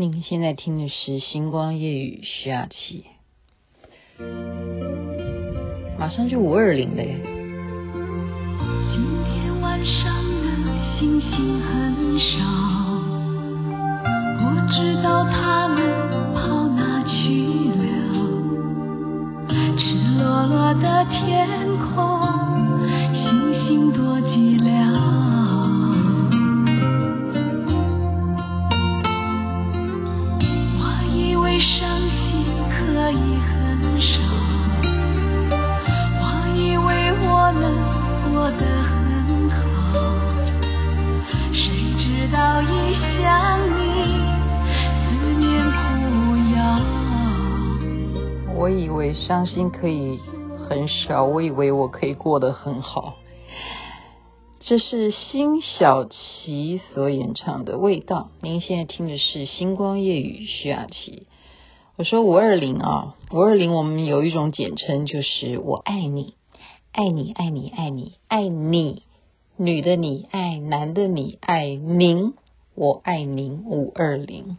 您现在听的是《星光夜雨》徐雅琪，马上就五二零了耶！今天晚上的星星很少，不知道他们跑哪去了。赤裸裸的天心可以很少，我以为我可以过得很好。这是辛晓琪所演唱的《味道》。您现在听的是《星光夜雨》，徐雅琪。我说五二零啊，五二零我们有一种简称，就是我爱你，爱你，爱你，爱你，爱你，女的你爱男的你爱您，我爱您五二零。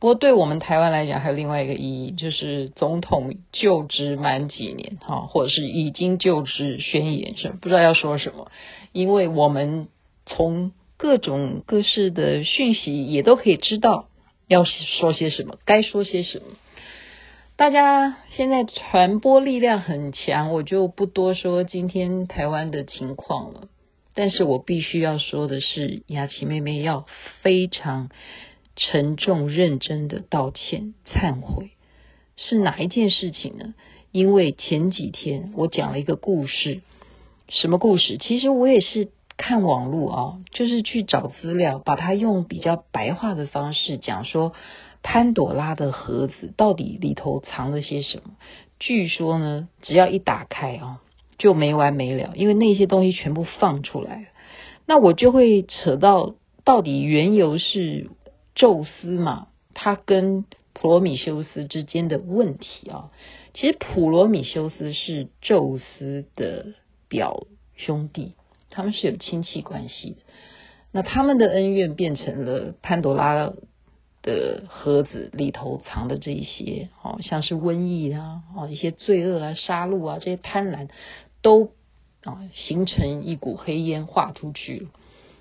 不过，对我们台湾来讲，还有另外一个意义，就是总统就职满几年，哈，或者是已经就职宣言，是不知道要说什么。因为我们从各种各式的讯息也都可以知道要说些什么，该说些什么。大家现在传播力量很强，我就不多说今天台湾的情况了。但是我必须要说的是，雅琪妹妹要非常。沉重认真的道歉忏悔是哪一件事情呢？因为前几天我讲了一个故事，什么故事？其实我也是看网络啊，就是去找资料，把它用比较白话的方式讲说，潘朵拉的盒子到底里头藏了些什么？据说呢，只要一打开啊，就没完没了，因为那些东西全部放出来，那我就会扯到到底缘由是。宙斯嘛，他跟普罗米修斯之间的问题啊，其实普罗米修斯是宙斯的表兄弟，他们是有亲戚关系的。那他们的恩怨变成了潘多拉的盒子里头藏的这一些，哦，像是瘟疫啊，哦，一些罪恶啊、杀戮啊，这些贪婪都啊形成一股黑烟化出去了。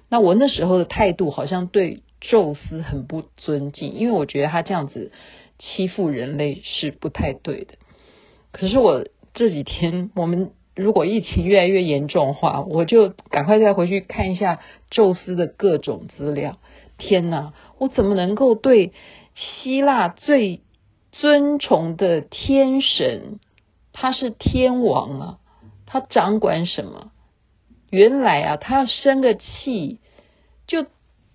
那我那时候的态度好像对。宙斯很不尊敬，因为我觉得他这样子欺负人类是不太对的。可是我这几天，我们如果疫情越来越严重的话，我就赶快再回去看一下宙斯的各种资料。天哪，我怎么能够对希腊最尊崇的天神，他是天王啊，他掌管什么？原来啊，他要生个气就。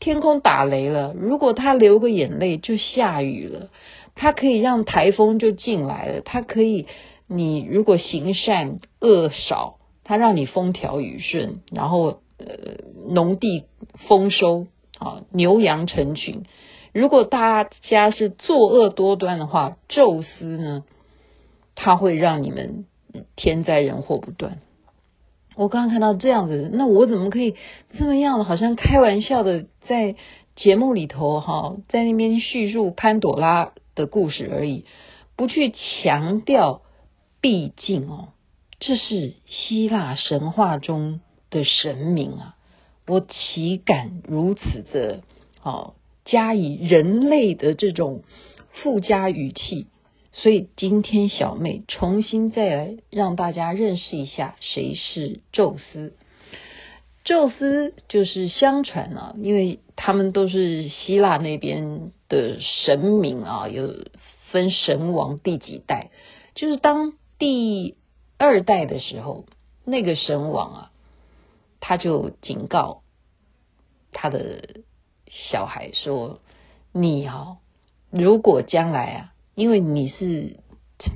天空打雷了，如果他流个眼泪就下雨了，他可以让台风就进来了，他可以，你如果行善恶少，他让你风调雨顺，然后呃农地丰收啊，牛羊成群。如果大家是作恶多端的话，宙斯呢，他会让你们天灾人祸不断。我刚刚看到这样子，那我怎么可以这么样的，好像开玩笑的在节目里头哈，在那边叙述潘朵拉的故事而已，不去强调，毕竟哦，这是希腊神话中的神明啊，我岂敢如此的哦，加以人类的这种附加语气。所以今天小妹重新再来让大家认识一下谁是宙斯。宙斯就是相传啊，因为他们都是希腊那边的神明啊，有分神王第几代，就是当第二代的时候，那个神王啊，他就警告他的小孩说：“你啊，如果将来啊。”因为你是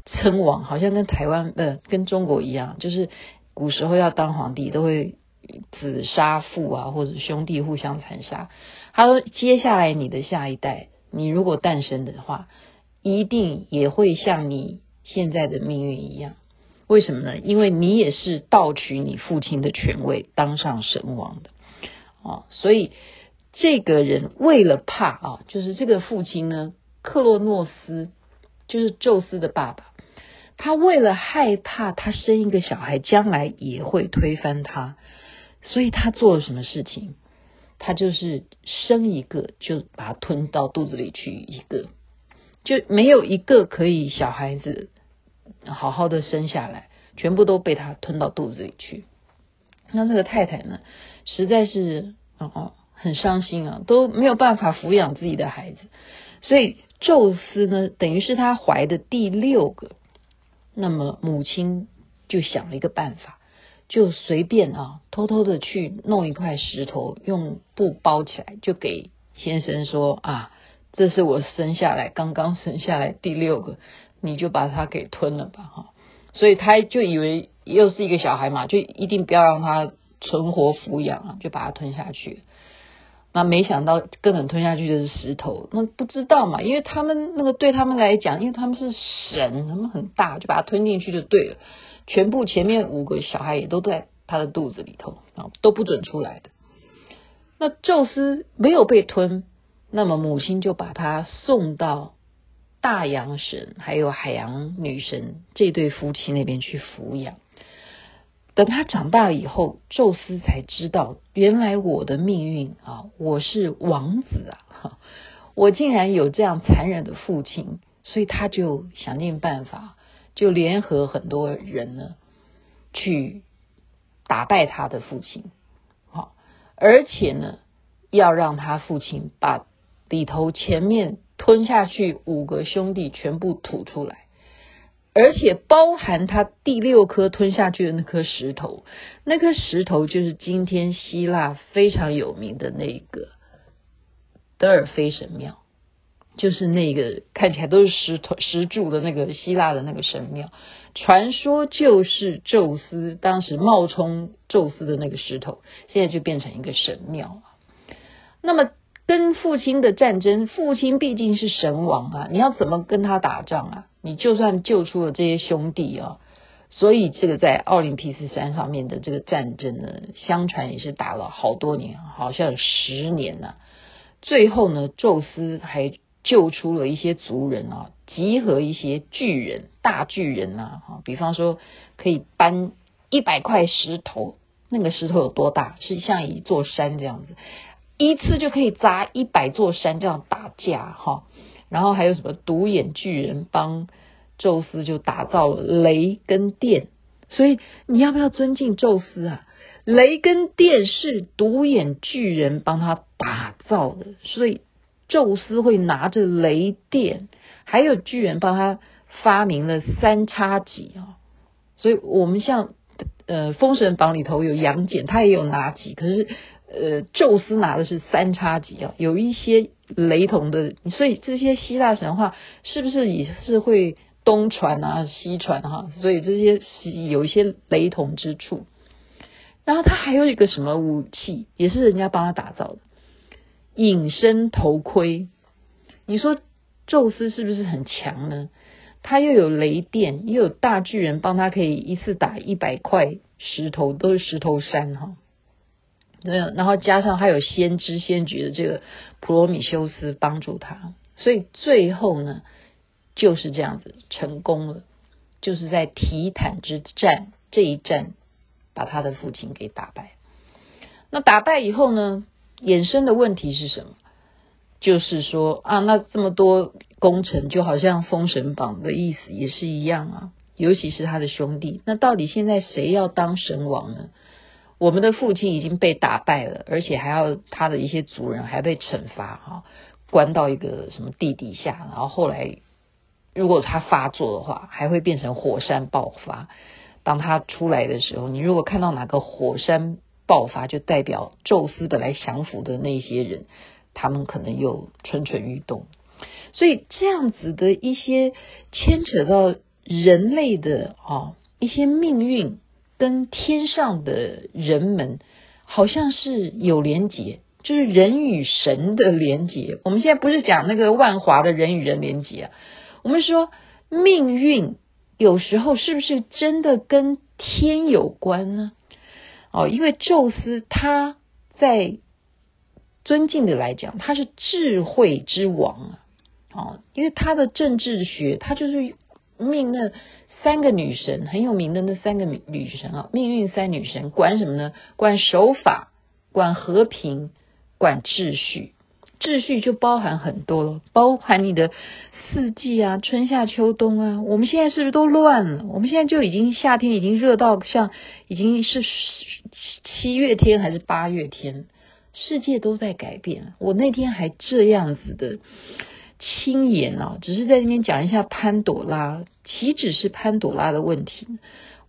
称王，好像跟台湾呃跟中国一样，就是古时候要当皇帝都会子杀父啊，或者兄弟互相残杀。他说，接下来你的下一代，你如果诞生的话，一定也会像你现在的命运一样。为什么呢？因为你也是盗取你父亲的权位，当上神王的哦。所以这个人为了怕啊，就是这个父亲呢。克洛诺斯，就是宙斯的爸爸。他为了害怕他生一个小孩将来也会推翻他，所以他做了什么事情？他就是生一个就把它吞到肚子里去一个，就没有一个可以小孩子好好的生下来，全部都被他吞到肚子里去。那这个太太呢，实在是哦很伤心啊，都没有办法抚养自己的孩子，所以宙斯呢，等于是他怀的第六个。那么母亲就想了一个办法，就随便啊，偷偷的去弄一块石头，用布包起来，就给先生说啊，这是我生下来刚刚生下来第六个，你就把它给吞了吧，哈。所以他就以为又是一个小孩嘛，就一定不要让他存活抚养啊，就把它吞下去。那没想到根本吞下去的是石头，那不知道嘛？因为他们那个对他们来讲，因为他们是神，他们很大，就把它吞进去就对了。全部前面五个小孩也都在他的肚子里头啊，都不准出来的。那宙斯没有被吞，那么母亲就把他送到大洋神还有海洋女神这对夫妻那边去抚养。等他长大以后，宙斯才知道，原来我的命运啊，我是王子啊，我竟然有这样残忍的父亲，所以他就想尽办法，就联合很多人呢，去打败他的父亲，好，而且呢，要让他父亲把里头前面吞下去五个兄弟全部吐出来。而且包含他第六颗吞下去的那颗石头，那颗石头就是今天希腊非常有名的那个德尔菲神庙，就是那个看起来都是石头石柱的那个希腊的那个神庙，传说就是宙斯当时冒充宙斯的那个石头，现在就变成一个神庙。那么跟父亲的战争，父亲毕竟是神王啊，你要怎么跟他打仗啊？你就算救出了这些兄弟啊，所以这个在奥林匹斯山上面的这个战争呢，相传也是打了好多年，好像十年呢。最后呢，宙斯还救出了一些族人啊，集合一些巨人、大巨人呐，哈，比方说可以搬一百块石头，那个石头有多大？是像一座山这样子，一次就可以砸一百座山这样打架，哈。然后还有什么独眼巨人帮宙斯就打造雷跟电，所以你要不要尊敬宙斯啊？雷跟电是独眼巨人帮他打造的，所以宙斯会拿着雷电，还有巨人帮他发明了三叉戟啊。所以我们像呃《封神榜》里头有杨戬，他也有拿戟，可是。呃，宙斯拿的是三叉戟啊，有一些雷同的，所以这些希腊神话是不是也是会东传啊、西传哈？所以这些有一些雷同之处。然后他还有一个什么武器，也是人家帮他打造的隐身头盔。你说宙斯是不是很强呢？他又有雷电，又有大巨人帮他，可以一次打一百块石头，都是石头山哈。然后加上还有先知先觉的这个普罗米修斯帮助他，所以最后呢就是这样子成功了，就是在提坦之战这一战把他的父亲给打败。那打败以后呢，衍生的问题是什么？就是说啊，那这么多功臣，就好像封神榜的意思也是一样啊，尤其是他的兄弟，那到底现在谁要当神王呢？我们的父亲已经被打败了，而且还要他的一些族人还被惩罚哈，关到一个什么地底下，然后后来如果他发作的话，还会变成火山爆发。当他出来的时候，你如果看到哪个火山爆发，就代表宙斯本来降服的那些人，他们可能又蠢蠢欲动。所以这样子的一些牵扯到人类的啊一些命运。跟天上的人们好像是有连结，就是人与神的连结。我们现在不是讲那个万华的人与人连结啊，我们说命运有时候是不是真的跟天有关呢？哦，因为宙斯他在尊敬的来讲，他是智慧之王啊，哦，因为他的政治学，他就是命那三个女神很有名的那三个女神啊，命运三女神管什么呢？管守法，管和平，管秩序。秩序就包含很多了，包含你的四季啊，春夏秋冬啊。我们现在是不是都乱了？我们现在就已经夏天已经热到像已经是七月天还是八月天？世界都在改变。我那天还这样子的轻言啊，只是在那边讲一下潘朵拉，岂止是潘朵拉的问题？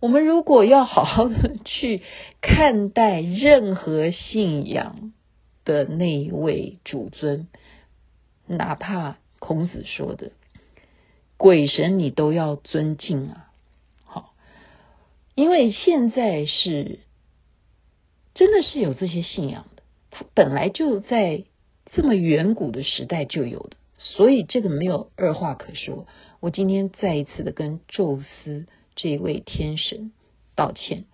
我们如果要好好的去看待任何信仰。的那一位主尊，哪怕孔子说的鬼神，你都要尊敬啊！好，因为现在是真的是有这些信仰的，它本来就在这么远古的时代就有的，所以这个没有二话可说。我今天再一次的跟宙斯这位天神道歉，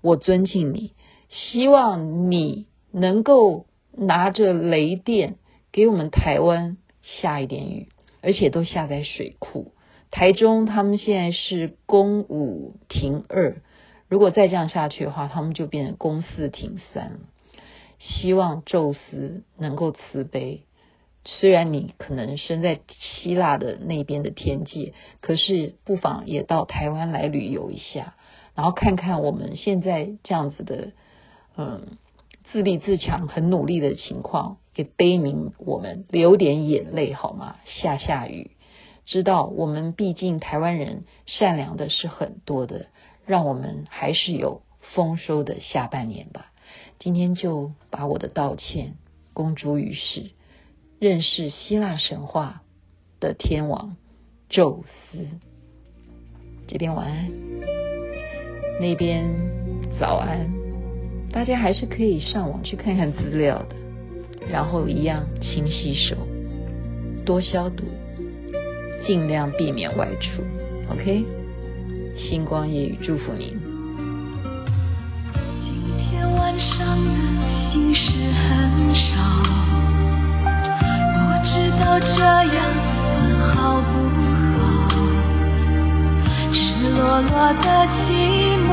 我尊敬你，希望你能够。拿着雷电给我们台湾下一点雨，而且都下在水库。台中他们现在是公五停二，如果再这样下去的话，他们就变成公四停三。希望宙斯能够慈悲，虽然你可能身在希腊的那边的天界，可是不妨也到台湾来旅游一下，然后看看我们现在这样子的，嗯。自立自强、很努力的情况，也悲悯我们流点眼泪好吗？下下雨，知道我们毕竟台湾人善良的是很多的，让我们还是有丰收的下半年吧。今天就把我的道歉公诸于世，认识希腊神话的天王宙斯。这边晚安，那边早安。大家还是可以上网去看看资料的，然后一样勤洗手，多消毒，尽量避免外出。OK，星光夜语祝福您。今天晚上的心事很少，不知道这样算好不好？赤裸裸的寂寞